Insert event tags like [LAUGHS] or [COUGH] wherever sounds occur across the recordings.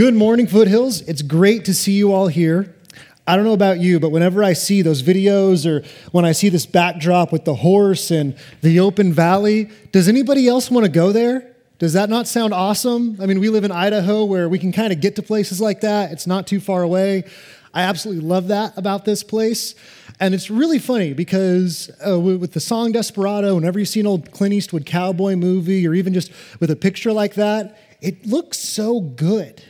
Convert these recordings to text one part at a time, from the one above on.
Good morning, Foothills. It's great to see you all here. I don't know about you, but whenever I see those videos or when I see this backdrop with the horse and the open valley, does anybody else want to go there? Does that not sound awesome? I mean, we live in Idaho where we can kind of get to places like that. It's not too far away. I absolutely love that about this place. And it's really funny because uh, with the song Desperado, whenever you see an old Clint Eastwood cowboy movie or even just with a picture like that, it looks so good.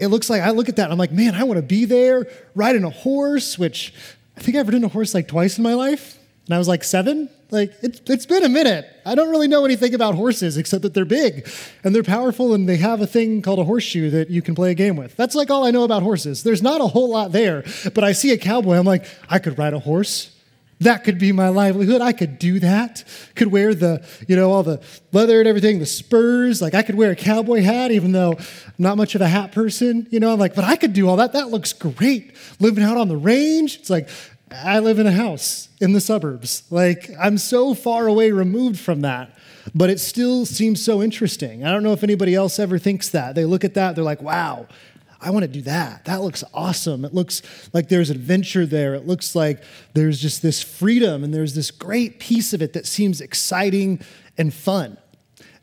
It looks like I look at that, and I'm like, man, I want to be there, riding a horse, which I think I've ridden a horse like twice in my life. And I was like seven. Like, it's, it's been a minute. I don't really know anything about horses except that they're big and they're powerful and they have a thing called a horseshoe that you can play a game with. That's like all I know about horses. There's not a whole lot there, but I see a cowboy, I'm like, I could ride a horse. That could be my livelihood. I could do that. Could wear the, you know, all the leather and everything, the spurs. Like I could wear a cowboy hat, even though I'm not much of a hat person. You know, I'm like, but I could do all that. That looks great. Living out on the range. It's like, I live in a house in the suburbs. Like I'm so far away removed from that. But it still seems so interesting. I don't know if anybody else ever thinks that. They look at that, they're like, wow, I want to do that. That looks awesome. It looks like there's adventure there. It looks like there's just this freedom and there's this great piece of it that seems exciting and fun.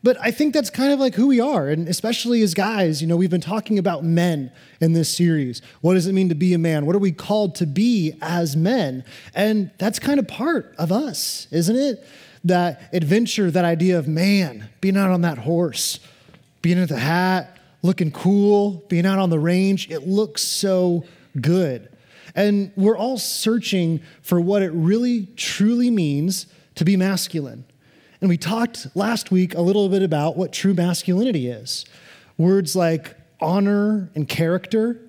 But I think that's kind of like who we are, and especially as guys, you know, we've been talking about men in this series. What does it mean to be a man? What are we called to be as men? And that's kind of part of us, isn't it? That adventure, that idea of man, being out on that horse, being in the hat, looking cool, being out on the range. It looks so good. And we're all searching for what it really truly means to be masculine. And we talked last week a little bit about what true masculinity is. Words like honor and character,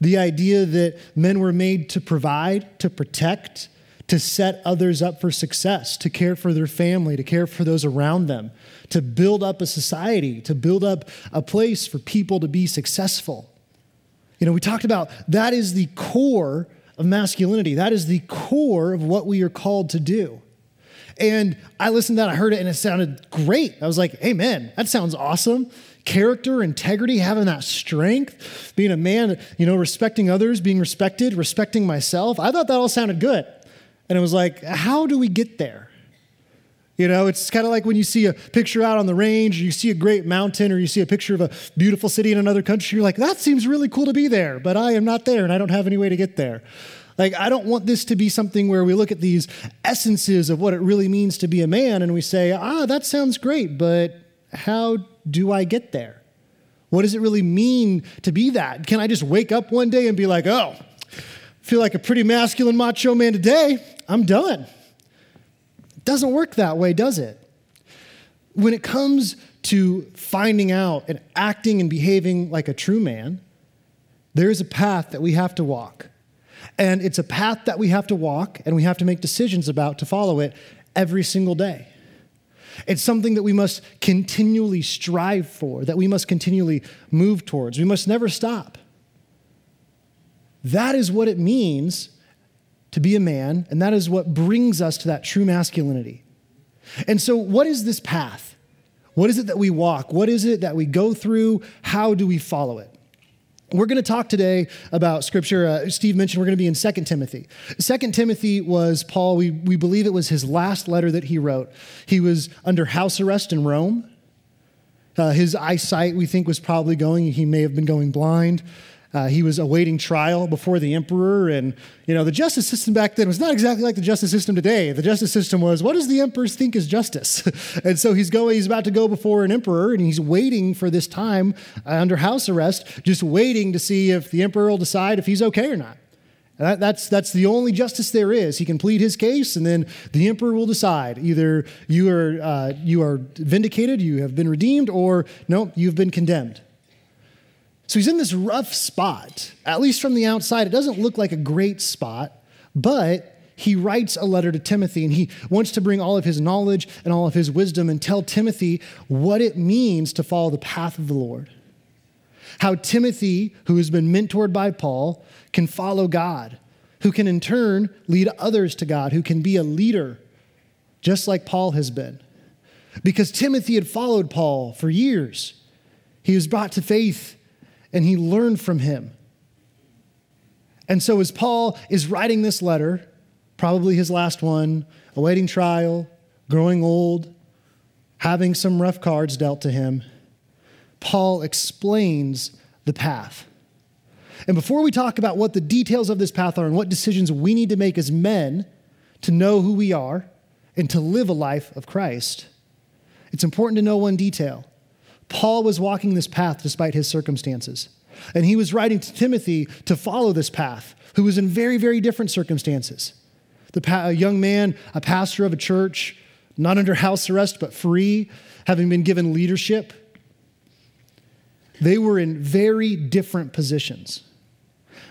the idea that men were made to provide, to protect, to set others up for success, to care for their family, to care for those around them, to build up a society, to build up a place for people to be successful. You know, we talked about that is the core of masculinity, that is the core of what we are called to do. And I listened to that, I heard it, and it sounded great. I was like, amen, that sounds awesome. Character, integrity, having that strength, being a man, you know, respecting others, being respected, respecting myself. I thought that all sounded good. And it was like, how do we get there? You know, it's kind of like when you see a picture out on the range, or you see a great mountain, or you see a picture of a beautiful city in another country. You're like, that seems really cool to be there, but I am not there and I don't have any way to get there. Like, I don't want this to be something where we look at these essences of what it really means to be a man and we say, ah, that sounds great, but how do I get there? What does it really mean to be that? Can I just wake up one day and be like, oh, feel like a pretty masculine macho man today? I'm done. Doesn't work that way, does it? When it comes to finding out and acting and behaving like a true man, there is a path that we have to walk. And it's a path that we have to walk and we have to make decisions about to follow it every single day. It's something that we must continually strive for, that we must continually move towards. We must never stop. That is what it means to be a man, and that is what brings us to that true masculinity. And so, what is this path? What is it that we walk? What is it that we go through? How do we follow it? We're going to talk today about scripture. Uh, Steve mentioned we're going to be in 2 Timothy. 2 Timothy was Paul, we, we believe it was his last letter that he wrote. He was under house arrest in Rome. Uh, his eyesight, we think, was probably going. He may have been going blind. Uh, he was awaiting trial before the emperor. And, you know, the justice system back then was not exactly like the justice system today. The justice system was, what does the emperor think is justice? [LAUGHS] and so he's going, he's about to go before an emperor and he's waiting for this time uh, under house arrest, just waiting to see if the emperor will decide if he's okay or not. That, that's, that's the only justice there is. He can plead his case, and then the emperor will decide. Either you are, uh, you are vindicated, you have been redeemed, or no, you've been condemned. So he's in this rough spot. At least from the outside, it doesn't look like a great spot, but he writes a letter to Timothy and he wants to bring all of his knowledge and all of his wisdom and tell Timothy what it means to follow the path of the Lord. How Timothy, who has been mentored by Paul, can follow God, who can in turn lead others to God, who can be a leader, just like Paul has been. Because Timothy had followed Paul for years. He was brought to faith and he learned from him. And so, as Paul is writing this letter, probably his last one, awaiting trial, growing old, having some rough cards dealt to him, Paul explains the path. And before we talk about what the details of this path are and what decisions we need to make as men to know who we are and to live a life of Christ, it's important to know one detail. Paul was walking this path despite his circumstances. And he was writing to Timothy to follow this path, who was in very, very different circumstances. The pa- a young man, a pastor of a church, not under house arrest, but free, having been given leadership. They were in very different positions,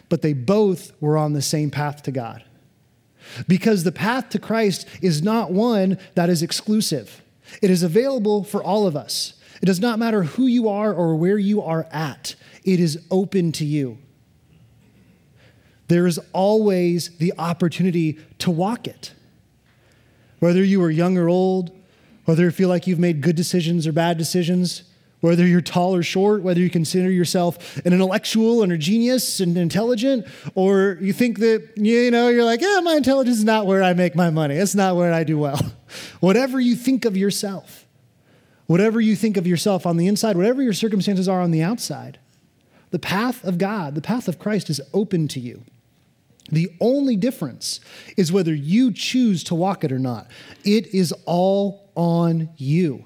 but they both were on the same path to God. Because the path to Christ is not one that is exclusive, it is available for all of us. It does not matter who you are or where you are at, it is open to you. There is always the opportunity to walk it. Whether you are young or old, whether you feel like you've made good decisions or bad decisions, whether you're tall or short, whether you consider yourself an intellectual and a genius and intelligent, or you think that, you know, you're like, yeah, my intelligence is not where I make my money. It's not where I do well. [LAUGHS] whatever you think of yourself, whatever you think of yourself on the inside, whatever your circumstances are on the outside, the path of God, the path of Christ is open to you. The only difference is whether you choose to walk it or not. It is all on you.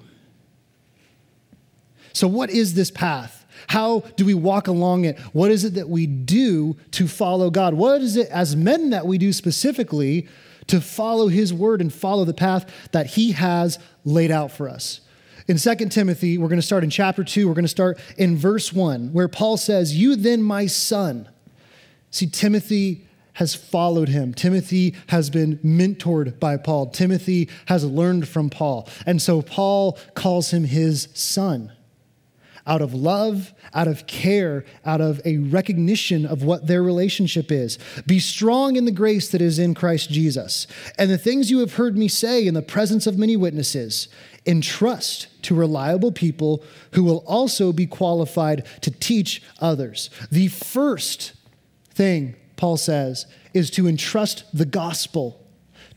So, what is this path? How do we walk along it? What is it that we do to follow God? What is it as men that we do specifically to follow His word and follow the path that He has laid out for us? In 2 Timothy, we're going to start in chapter 2, we're going to start in verse 1, where Paul says, You then, my son. See, Timothy has followed him. Timothy has been mentored by Paul. Timothy has learned from Paul. And so Paul calls him his son out of love, out of care, out of a recognition of what their relationship is. Be strong in the grace that is in Christ Jesus. And the things you have heard me say in the presence of many witnesses, entrust to reliable people who will also be qualified to teach others. The first thing Paul says, is to entrust the gospel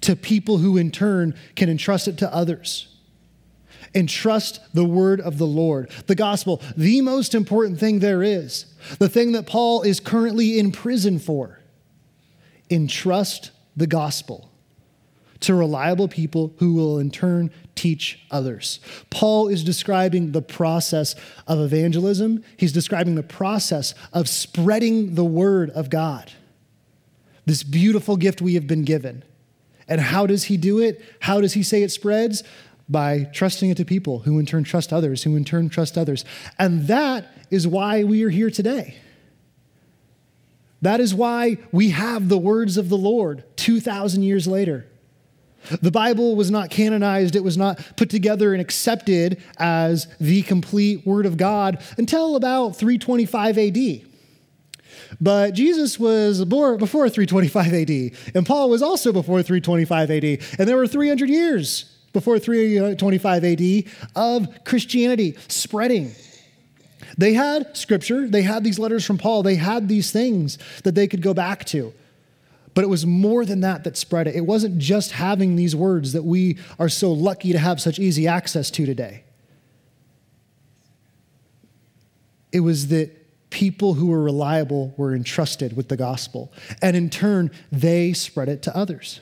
to people who in turn can entrust it to others. Entrust the word of the Lord, the gospel, the most important thing there is, the thing that Paul is currently in prison for. Entrust the gospel to reliable people who will in turn teach others. Paul is describing the process of evangelism, he's describing the process of spreading the word of God this beautiful gift we have been given. And how does he do it? How does he say it spreads? By trusting it to people who in turn trust others, who in turn trust others. And that is why we are here today. That is why we have the words of the Lord 2,000 years later. The Bible was not canonized, it was not put together and accepted as the complete Word of God until about 325 AD. But Jesus was born before 325 AD, and Paul was also before 325 AD, and there were 300 years before 325 AD of Christianity spreading. They had scripture, they had these letters from Paul, they had these things that they could go back to. But it was more than that that spread it. It wasn't just having these words that we are so lucky to have such easy access to today. It was that people who were reliable were entrusted with the gospel. And in turn, they spread it to others.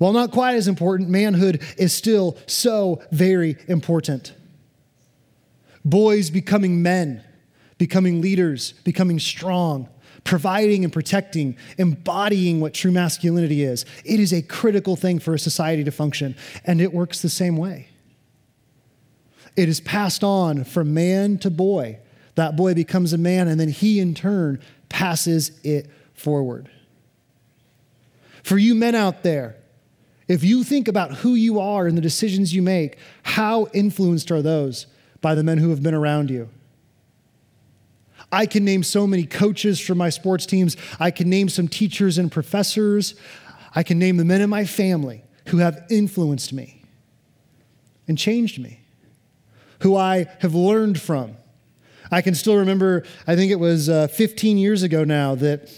While not quite as important, manhood is still so very important. Boys becoming men, becoming leaders, becoming strong, providing and protecting, embodying what true masculinity is. It is a critical thing for a society to function, and it works the same way. It is passed on from man to boy. That boy becomes a man, and then he in turn passes it forward. For you men out there, if you think about who you are and the decisions you make, how influenced are those by the men who have been around you? I can name so many coaches for my sports teams. I can name some teachers and professors. I can name the men in my family who have influenced me and changed me who I have learned from. I can still remember, I think it was uh, 15 years ago now, that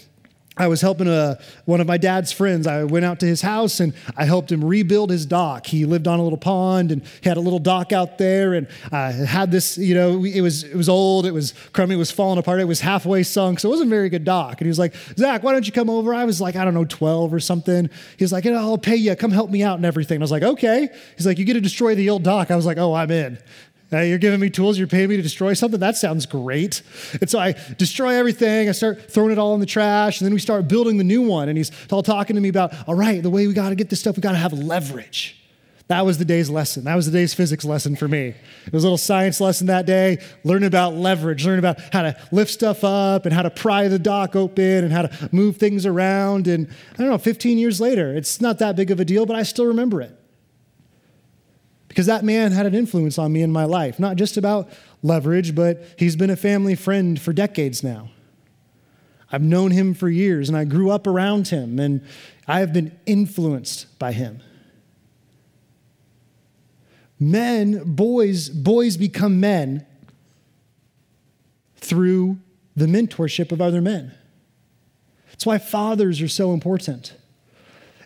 I was helping a, one of my dad's friends. I went out to his house and I helped him rebuild his dock. He lived on a little pond and he had a little dock out there. And I had this, you know, it was it was old, it was crummy, it was falling apart, it was halfway sunk, so it wasn't a very good dock. And he was like, Zac, why don't you come over? I was like, I don't know, 12 or something. He was like, I'll pay you, come help me out and everything. And I was like, okay. He's like, you get to destroy the old dock. I was like, oh, I'm in. Uh, you're giving me tools, you're paying me to destroy something? That sounds great. And so I destroy everything. I start throwing it all in the trash. And then we start building the new one. And he's all talking to me about, all right, the way we got to get this stuff, we got to have leverage. That was the day's lesson. That was the day's physics lesson for me. It was a little science lesson that day, learning about leverage, learning about how to lift stuff up and how to pry the dock open and how to move things around. And I don't know, 15 years later, it's not that big of a deal, but I still remember it because that man had an influence on me in my life, not just about leverage, but he's been a family friend for decades now. I've known him for years and I grew up around him and I have been influenced by him. Men, boys, boys become men through the mentorship of other men. That's why fathers are so important.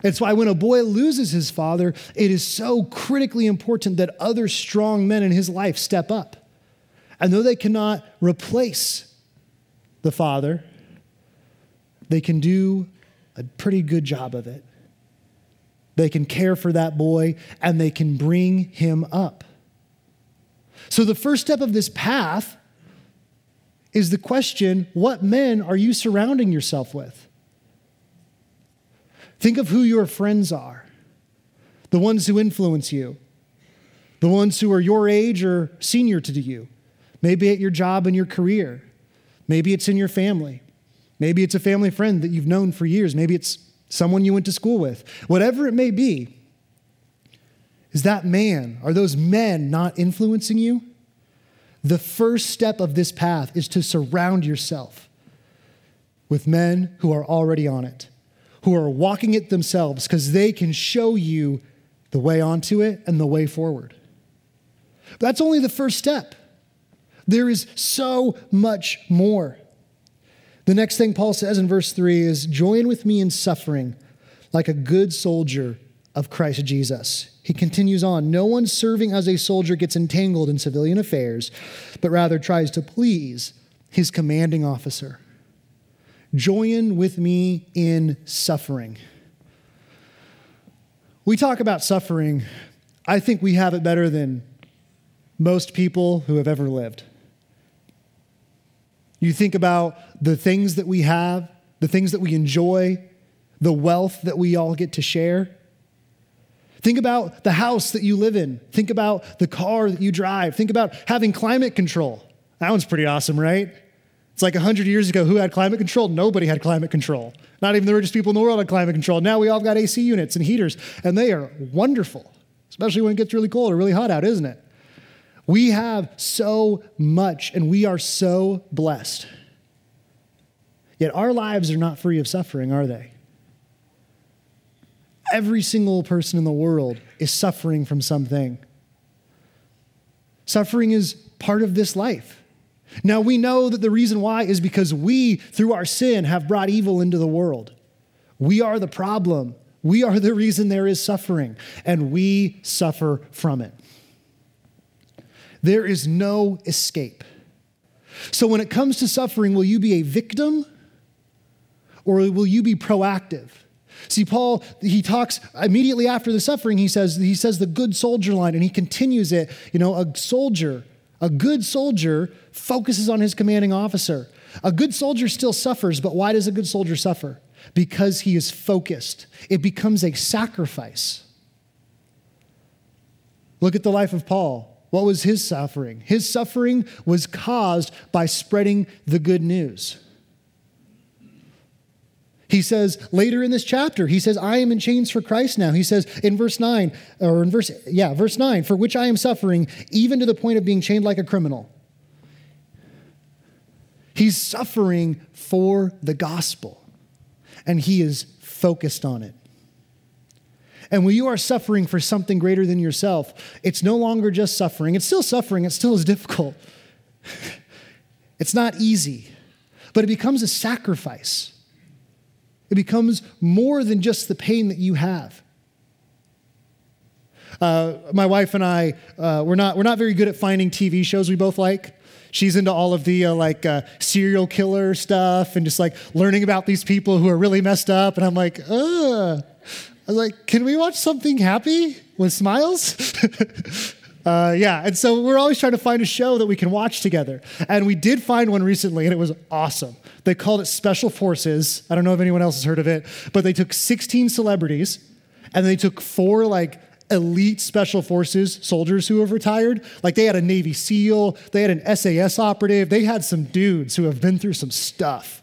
It's why when a boy loses his father, it is so critically important that other strong men in his life step up. And though they cannot replace the father, they can do a pretty good job of it. They can care for that boy and they can bring him up. So, the first step of this path is the question what men are you surrounding yourself with? Think of who your friends are the ones who influence you, the ones who are your age or senior to you. Maybe at your job and your career. Maybe it's in your family. Maybe it's a family friend that you've known for years. Maybe it's someone you went to school with. Whatever it may be, is that man, are those men not influencing you? The first step of this path is to surround yourself with men who are already on it who are walking it themselves because they can show you the way onto it and the way forward. But that's only the first step. There is so much more. The next thing Paul says in verse 3 is Join with me in suffering like a good soldier of Christ Jesus. He continues on No one serving as a soldier gets entangled in civilian affairs, but rather tries to please his commanding officer. Join with me in suffering. We talk about suffering. I think we have it better than most people who have ever lived. You think about the things that we have, the things that we enjoy, the wealth that we all get to share. Think about the house that you live in. Think about the car that you drive. Think about having climate control. That one's pretty awesome, right? It's like 100 years ago, who had climate control? Nobody had climate control. Not even the richest people in the world had climate control. Now we all got AC units and heaters, and they are wonderful, especially when it gets really cold or really hot out, isn't it? We have so much, and we are so blessed. Yet our lives are not free of suffering, are they? Every single person in the world is suffering from something. Suffering is part of this life. Now we know that the reason why is because we, through our sin, have brought evil into the world. We are the problem. We are the reason there is suffering, and we suffer from it. There is no escape. So when it comes to suffering, will you be a victim or will you be proactive? See, Paul, he talks immediately after the suffering, he says, he says the good soldier line, and he continues it. You know, a soldier a good soldier focuses on his commanding officer. A good soldier still suffers, but why does a good soldier suffer? Because he is focused. It becomes a sacrifice. Look at the life of Paul. What was his suffering? His suffering was caused by spreading the good news. He says later in this chapter, he says, I am in chains for Christ now. He says in verse 9, or in verse, yeah, verse 9, for which I am suffering, even to the point of being chained like a criminal. He's suffering for the gospel, and he is focused on it. And when you are suffering for something greater than yourself, it's no longer just suffering. It's still suffering, it still is difficult. [LAUGHS] It's not easy, but it becomes a sacrifice. It becomes more than just the pain that you have. Uh, my wife and I, uh, we're, not, we're not very good at finding TV shows we both like. She's into all of the uh, like uh, serial killer stuff and just like learning about these people who are really messed up. And I'm like, ugh. I was like, can we watch something happy with smiles? [LAUGHS] Uh, yeah, and so we're always trying to find a show that we can watch together. And we did find one recently, and it was awesome. They called it Special Forces. I don't know if anyone else has heard of it, but they took 16 celebrities and they took four like elite special forces soldiers who have retired. Like they had a Navy SEAL, they had an SAS operative, they had some dudes who have been through some stuff.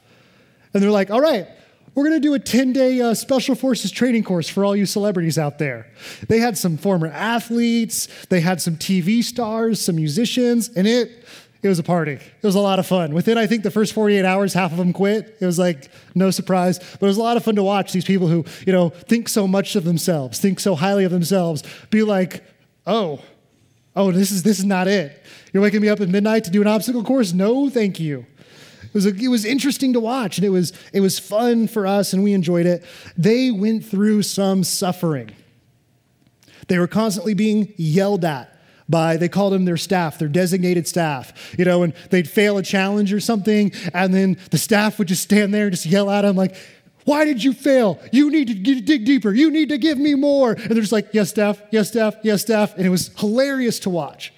And they're like, all right, we're going to do a 10 day uh, special forces training course for all you celebrities out there. They had some former athletes, they had some TV stars, some musicians, and it it was a party. It was a lot of fun. Within, I think, the first 48 hours, half of them quit. It was like no surprise, but it was a lot of fun to watch these people who, you know, think so much of themselves, think so highly of themselves, be like, oh, oh, this is this is not it. You're waking me up at midnight to do an obstacle course? No, thank you. It was, a, it was interesting to watch, and it was, it was fun for us, and we enjoyed it. They went through some suffering. They were constantly being yelled at by they called them their staff their designated staff you know and they'd fail a challenge or something and then the staff would just stand there and just yell at them like why did you fail? You need to dig deeper. You need to give me more. And they're just like yes staff. Yes staff. Yes staff. And it was hilarious to watch.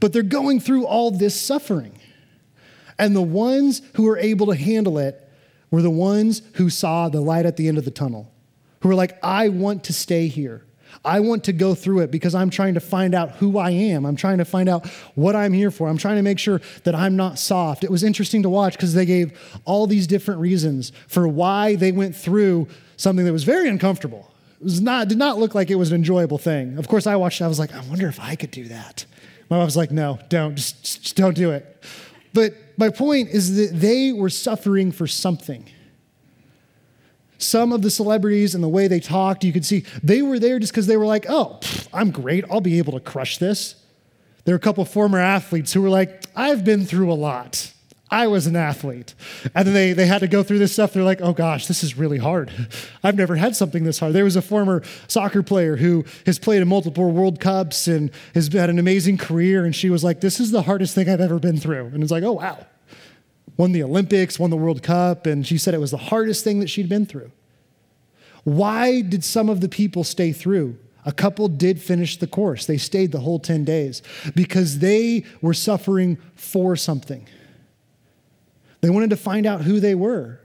But they're going through all this suffering. And the ones who were able to handle it were the ones who saw the light at the end of the tunnel who were like i want to stay here I want to go through it because I'm trying to find out who I am. I'm trying to find out what I'm here for. I'm trying to make sure that I'm not soft. It was interesting to watch because they gave all these different reasons for why they went through something that was very uncomfortable. It was not, did not look like it was an enjoyable thing. Of course, I watched it. I was like, I wonder if I could do that. My wife was like, no, don't, just, just don't do it. But my point is that they were suffering for something. Some of the celebrities and the way they talked, you could see they were there just because they were like, oh, pff, I'm great. I'll be able to crush this. There were a couple former athletes who were like, I've been through a lot. I was an athlete. And then they, they had to go through this stuff. They're like, oh gosh, this is really hard. [LAUGHS] I've never had something this hard. There was a former soccer player who has played in multiple World Cups and has had an amazing career. And she was like, this is the hardest thing I've ever been through. And it's like, oh wow won the Olympics, won the World Cup, and she said it was the hardest thing that she'd been through. Why did some of the people stay through? A couple did finish the course. They stayed the whole 10 days because they were suffering for something. They wanted to find out who they were.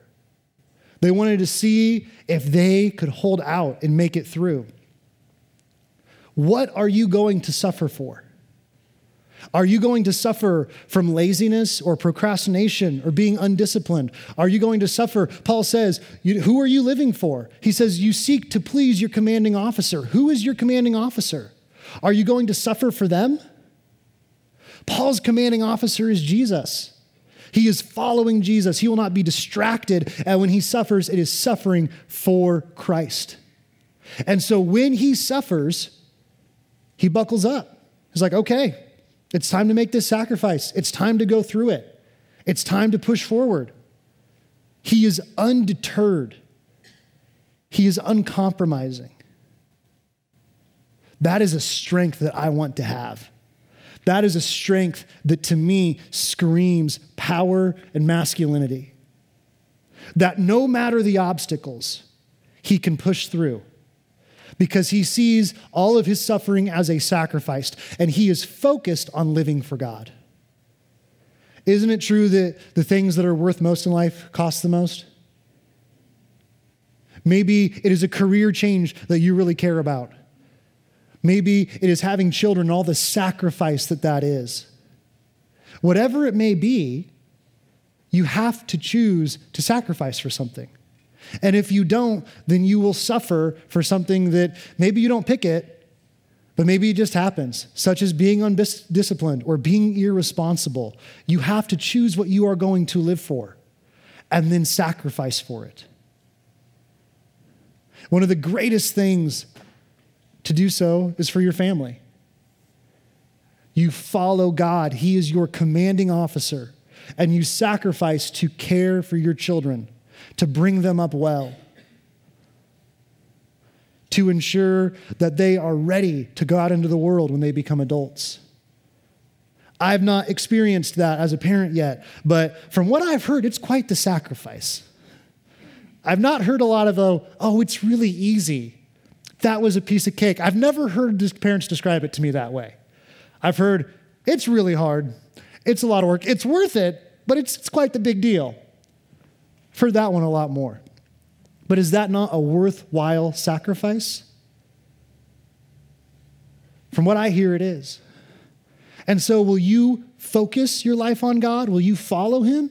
They wanted to see if they could hold out and make it through. What are you going to suffer for? Are you going to suffer from laziness or procrastination or being undisciplined? Are you going to suffer? Paul says, Who are you living for? He says, You seek to please your commanding officer. Who is your commanding officer? Are you going to suffer for them? Paul's commanding officer is Jesus. He is following Jesus. He will not be distracted. And when he suffers, it is suffering for Christ. And so when he suffers, he buckles up. He's like, okay, it's time to make this sacrifice. It's time to go through it. It's time to push forward. He is undeterred, he is uncompromising. That is a strength that I want to have. That is a strength that to me screams power and masculinity. That no matter the obstacles, he can push through because he sees all of his suffering as a sacrifice and he is focused on living for God. Isn't it true that the things that are worth most in life cost the most? Maybe it is a career change that you really care about. Maybe it is having children, all the sacrifice that that is. Whatever it may be, you have to choose to sacrifice for something. And if you don't, then you will suffer for something that maybe you don't pick it, but maybe it just happens, such as being undisciplined or being irresponsible. You have to choose what you are going to live for and then sacrifice for it. One of the greatest things to do so is for your family. You follow God, He is your commanding officer. and you sacrifice to care for your children, to bring them up well, to ensure that they are ready to go out into the world when they become adults. I've not experienced that as a parent yet, but from what I've heard, it's quite the sacrifice. I've not heard a lot of, oh, oh, it's really easy. That was a piece of cake. I've never heard parents describe it to me that way. I've heard, it's really hard. It's a lot of work. It's worth it, but it's, it's quite the big deal. I've heard that one a lot more. But is that not a worthwhile sacrifice? From what I hear, it is. And so, will you focus your life on God? Will you follow Him?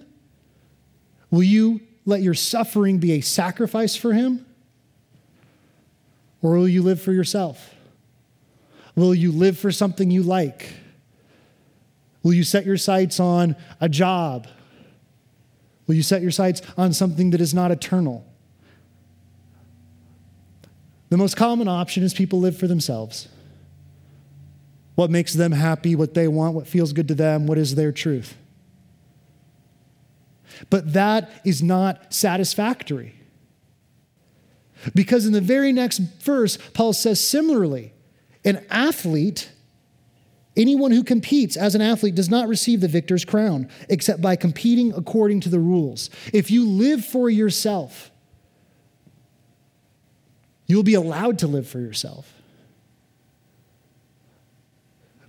Will you let your suffering be a sacrifice for Him? Or will you live for yourself? Will you live for something you like? Will you set your sights on a job? Will you set your sights on something that is not eternal? The most common option is people live for themselves. What makes them happy, what they want, what feels good to them, what is their truth. But that is not satisfactory. Because in the very next verse, Paul says similarly, an athlete, anyone who competes as an athlete, does not receive the victor's crown except by competing according to the rules. If you live for yourself, you'll be allowed to live for yourself.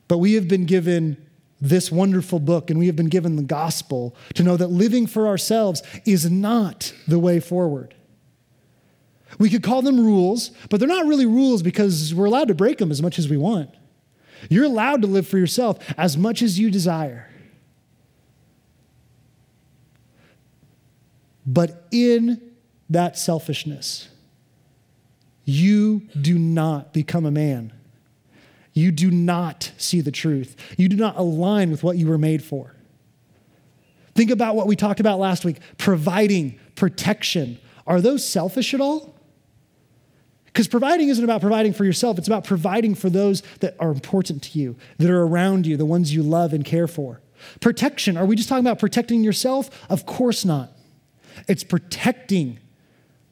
But we have been given this wonderful book and we have been given the gospel to know that living for ourselves is not the way forward. We could call them rules, but they're not really rules because we're allowed to break them as much as we want. You're allowed to live for yourself as much as you desire. But in that selfishness, you do not become a man you do not see the truth. You do not align with what you were made for. Think about what we talked about last week providing, protection. Are those selfish at all? Because providing isn't about providing for yourself, it's about providing for those that are important to you, that are around you, the ones you love and care for. Protection, are we just talking about protecting yourself? Of course not. It's protecting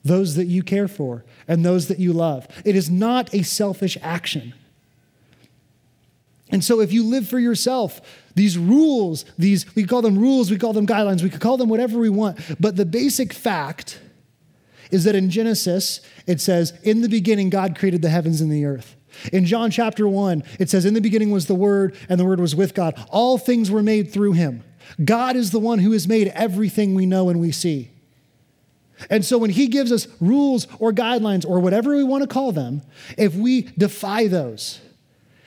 those that you care for and those that you love. It is not a selfish action. And so, if you live for yourself, these rules, these, we call them rules, we call them guidelines, we could call them whatever we want. But the basic fact is that in Genesis, it says, In the beginning, God created the heavens and the earth. In John chapter 1, it says, In the beginning was the Word, and the Word was with God. All things were made through him. God is the one who has made everything we know and we see. And so when he gives us rules or guidelines or whatever we want to call them, if we defy those,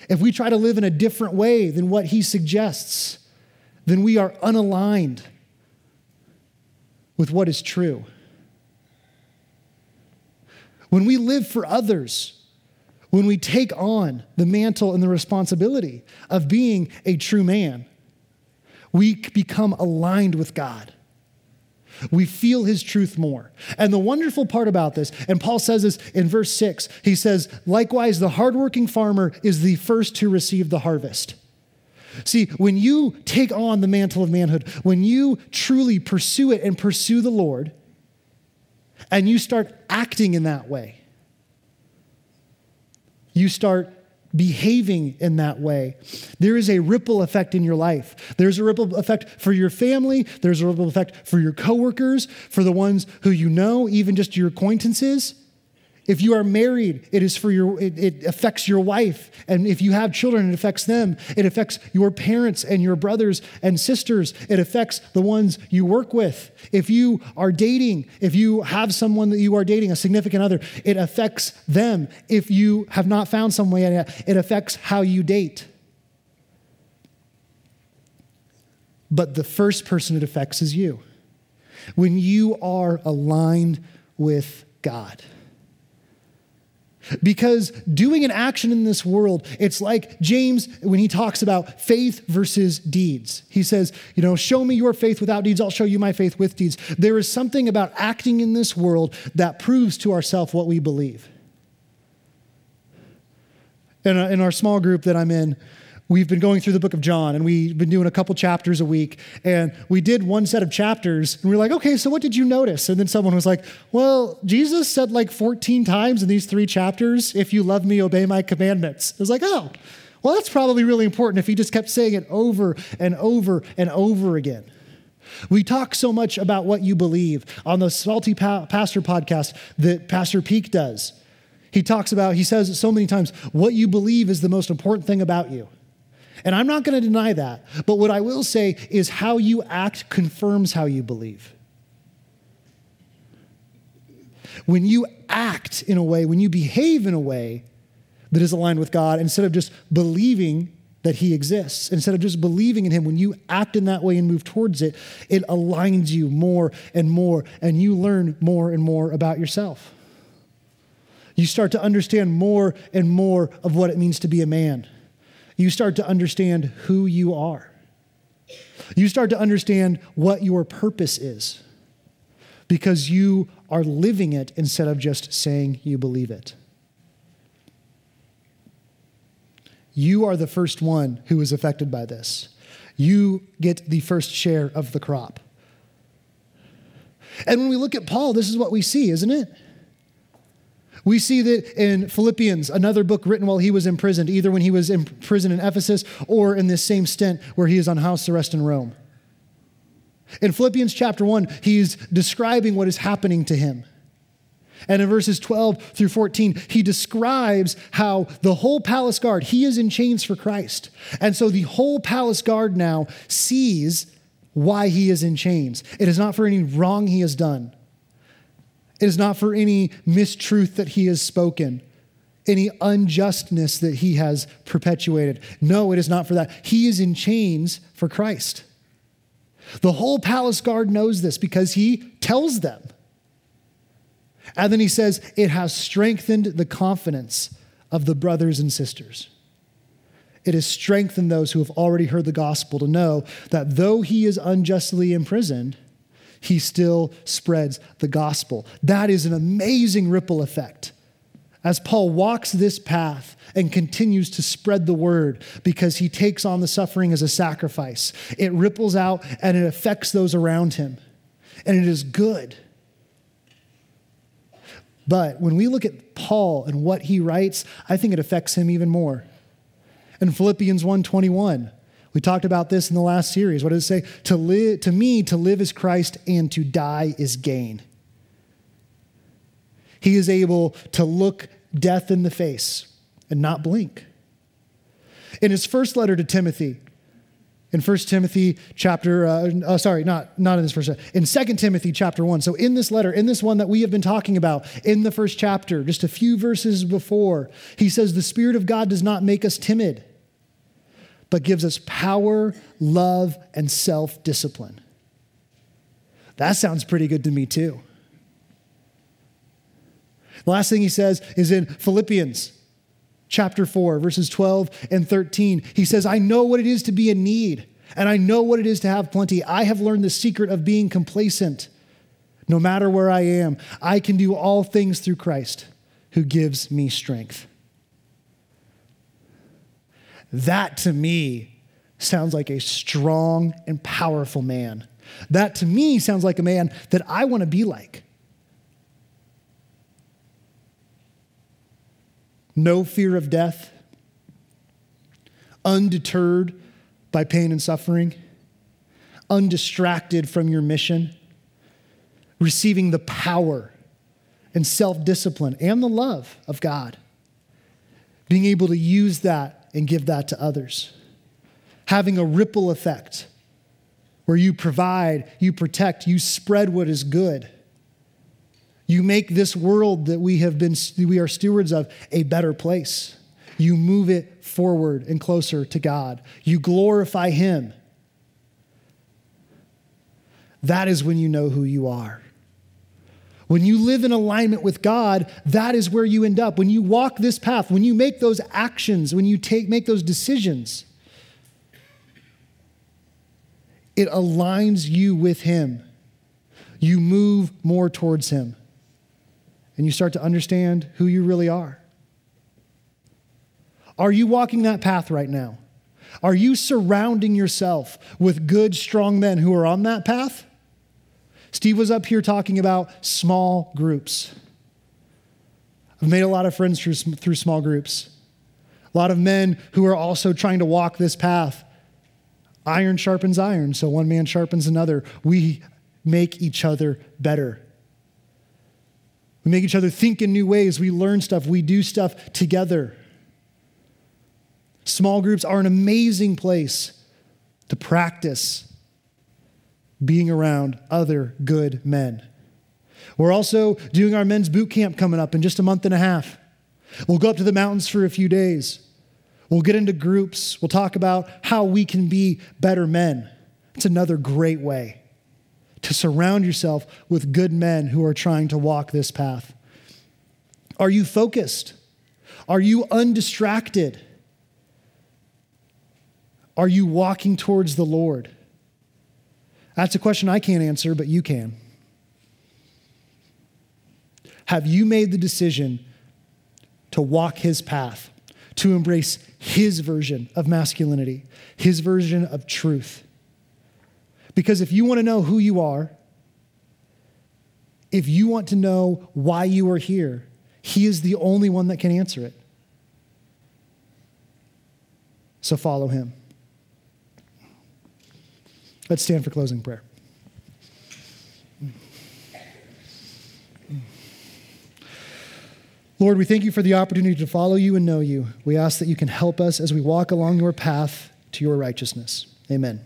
if we try to live in a different way than what he suggests, then we are unaligned with what is true. When we live for others, when we take on the mantle and the responsibility of being a true man, we become aligned with God. We feel his truth more. And the wonderful part about this, and Paul says this in verse 6, he says, likewise, the hardworking farmer is the first to receive the harvest. See, when you take on the mantle of manhood, when you truly pursue it and pursue the Lord, and you start acting in that way, you start behaving in that way, there is a ripple effect in your life. There's a ripple effect for your family, there's a ripple effect for your coworkers, for the ones who you know, even just your acquaintances. If you are married, it is for your it, it, affects your wife. And if you have children, it affects them. It affects your parents and your brothers and sisters. It affects the ones you work with. If you are dating, if you have someone that you are dating, a significant other, it affects them. If you have not found someone yet, it affects how you date. But the first person it affects is you. When you are aligned with God. Because doing an action in this world, it's like James when he talks about faith versus deeds. He says, you know, show me your faith without deeds, I'll show you my faith with deeds. There is something about acting in this world that proves to ourselves what we believe. In, in our small group that I'm in, we've been going through the book of John and we've been doing a couple chapters a week. And we did one set of chapters and we are like, okay, so what did you notice? And then someone was like, well, Jesus said like 14 times in these three chapters, if you love me, obey my commandments. I was like, oh, well, that's probably really important if he just kept saying it over and over and over again. We talk so much about what you believe on the Salty pa- Pastor podcast that Pastor Peake does. He talks about, he says it so many times, what you believe is the most important thing about you. And I'm not going to deny that. But what I will say is how you act confirms how you believe. When you act in a way, when you behave in a way that is aligned with God, instead of just believing that He exists, instead of just believing in Him, when you act in that way and move towards it, it aligns you more and more, and you learn more and more about yourself. You start to understand more and more of what it means to be a man you start to understand who you are. You start to understand what your purpose is because you are living it instead of just saying you believe it. You are the first one who is affected by this. You get the first share of the crop. And when we look at Paul, this is what we see, isn't it? We see that in Philippians, another book written while he was imprisoned, either when he was in prison in Ephesus or in this same stint where he is on house arrest in Rome. In Philippians chapter 1, he's describing what is happening to him. And in verses 12 through 14, he describes how the whole palace guard, he is in chains for Christ. And so the whole palace guard now sees why he is in chains. It is not for any wrong he has done. It is not for any mistruth that he has spoken, any unjustness that he has perpetuated. No, it is not for that. He is in chains for Christ. The whole palace guard knows this because he tells them. And then he says, It has strengthened the confidence of the brothers and sisters. It has strengthened those who have already heard the gospel to know that though he is unjustly imprisoned, he still spreads the gospel. That is an amazing ripple effect. As Paul walks this path and continues to spread the word because he takes on the suffering as a sacrifice, it ripples out and it affects those around him. And it is good. But when we look at Paul and what he writes, I think it affects him even more. In Philippians 1:21, we talked about this in the last series. What does it say? To, live, to me, to live is Christ and to die is gain. He is able to look death in the face and not blink. In his first letter to Timothy, in 1 Timothy chapter, uh, uh, sorry, not, not in this first, in 2 Timothy chapter 1. So in this letter, in this one that we have been talking about, in the first chapter, just a few verses before, he says, The Spirit of God does not make us timid but gives us power, love, and self discipline. That sounds pretty good to me, too. The last thing he says is in Philippians chapter 4, verses 12 and 13. He says, I know what it is to be in need, and I know what it is to have plenty. I have learned the secret of being complacent. No matter where I am, I can do all things through Christ who gives me strength. That to me sounds like a strong and powerful man. That to me sounds like a man that I want to be like. No fear of death, undeterred by pain and suffering, undistracted from your mission, receiving the power and self discipline and the love of God, being able to use that and give that to others. Having a ripple effect where you provide, you protect, you spread what is good. You make this world that we have been we are stewards of a better place. You move it forward and closer to God. You glorify him. That is when you know who you are. When you live in alignment with God, that is where you end up. When you walk this path, when you make those actions, when you take, make those decisions, it aligns you with Him. You move more towards Him. And you start to understand who you really are. Are you walking that path right now? Are you surrounding yourself with good, strong men who are on that path? Steve was up here talking about small groups. I've made a lot of friends through, through small groups. A lot of men who are also trying to walk this path. Iron sharpens iron, so one man sharpens another. We make each other better. We make each other think in new ways. We learn stuff. We do stuff together. Small groups are an amazing place to practice being around other good men. We're also doing our men's boot camp coming up in just a month and a half. We'll go up to the mountains for a few days. We'll get into groups. We'll talk about how we can be better men. It's another great way to surround yourself with good men who are trying to walk this path. Are you focused? Are you undistracted? Are you walking towards the Lord? That's a question I can't answer, but you can. Have you made the decision to walk his path, to embrace his version of masculinity, his version of truth? Because if you want to know who you are, if you want to know why you are here, he is the only one that can answer it. So follow him. Let's stand for closing prayer. Lord, we thank you for the opportunity to follow you and know you. We ask that you can help us as we walk along your path to your righteousness. Amen.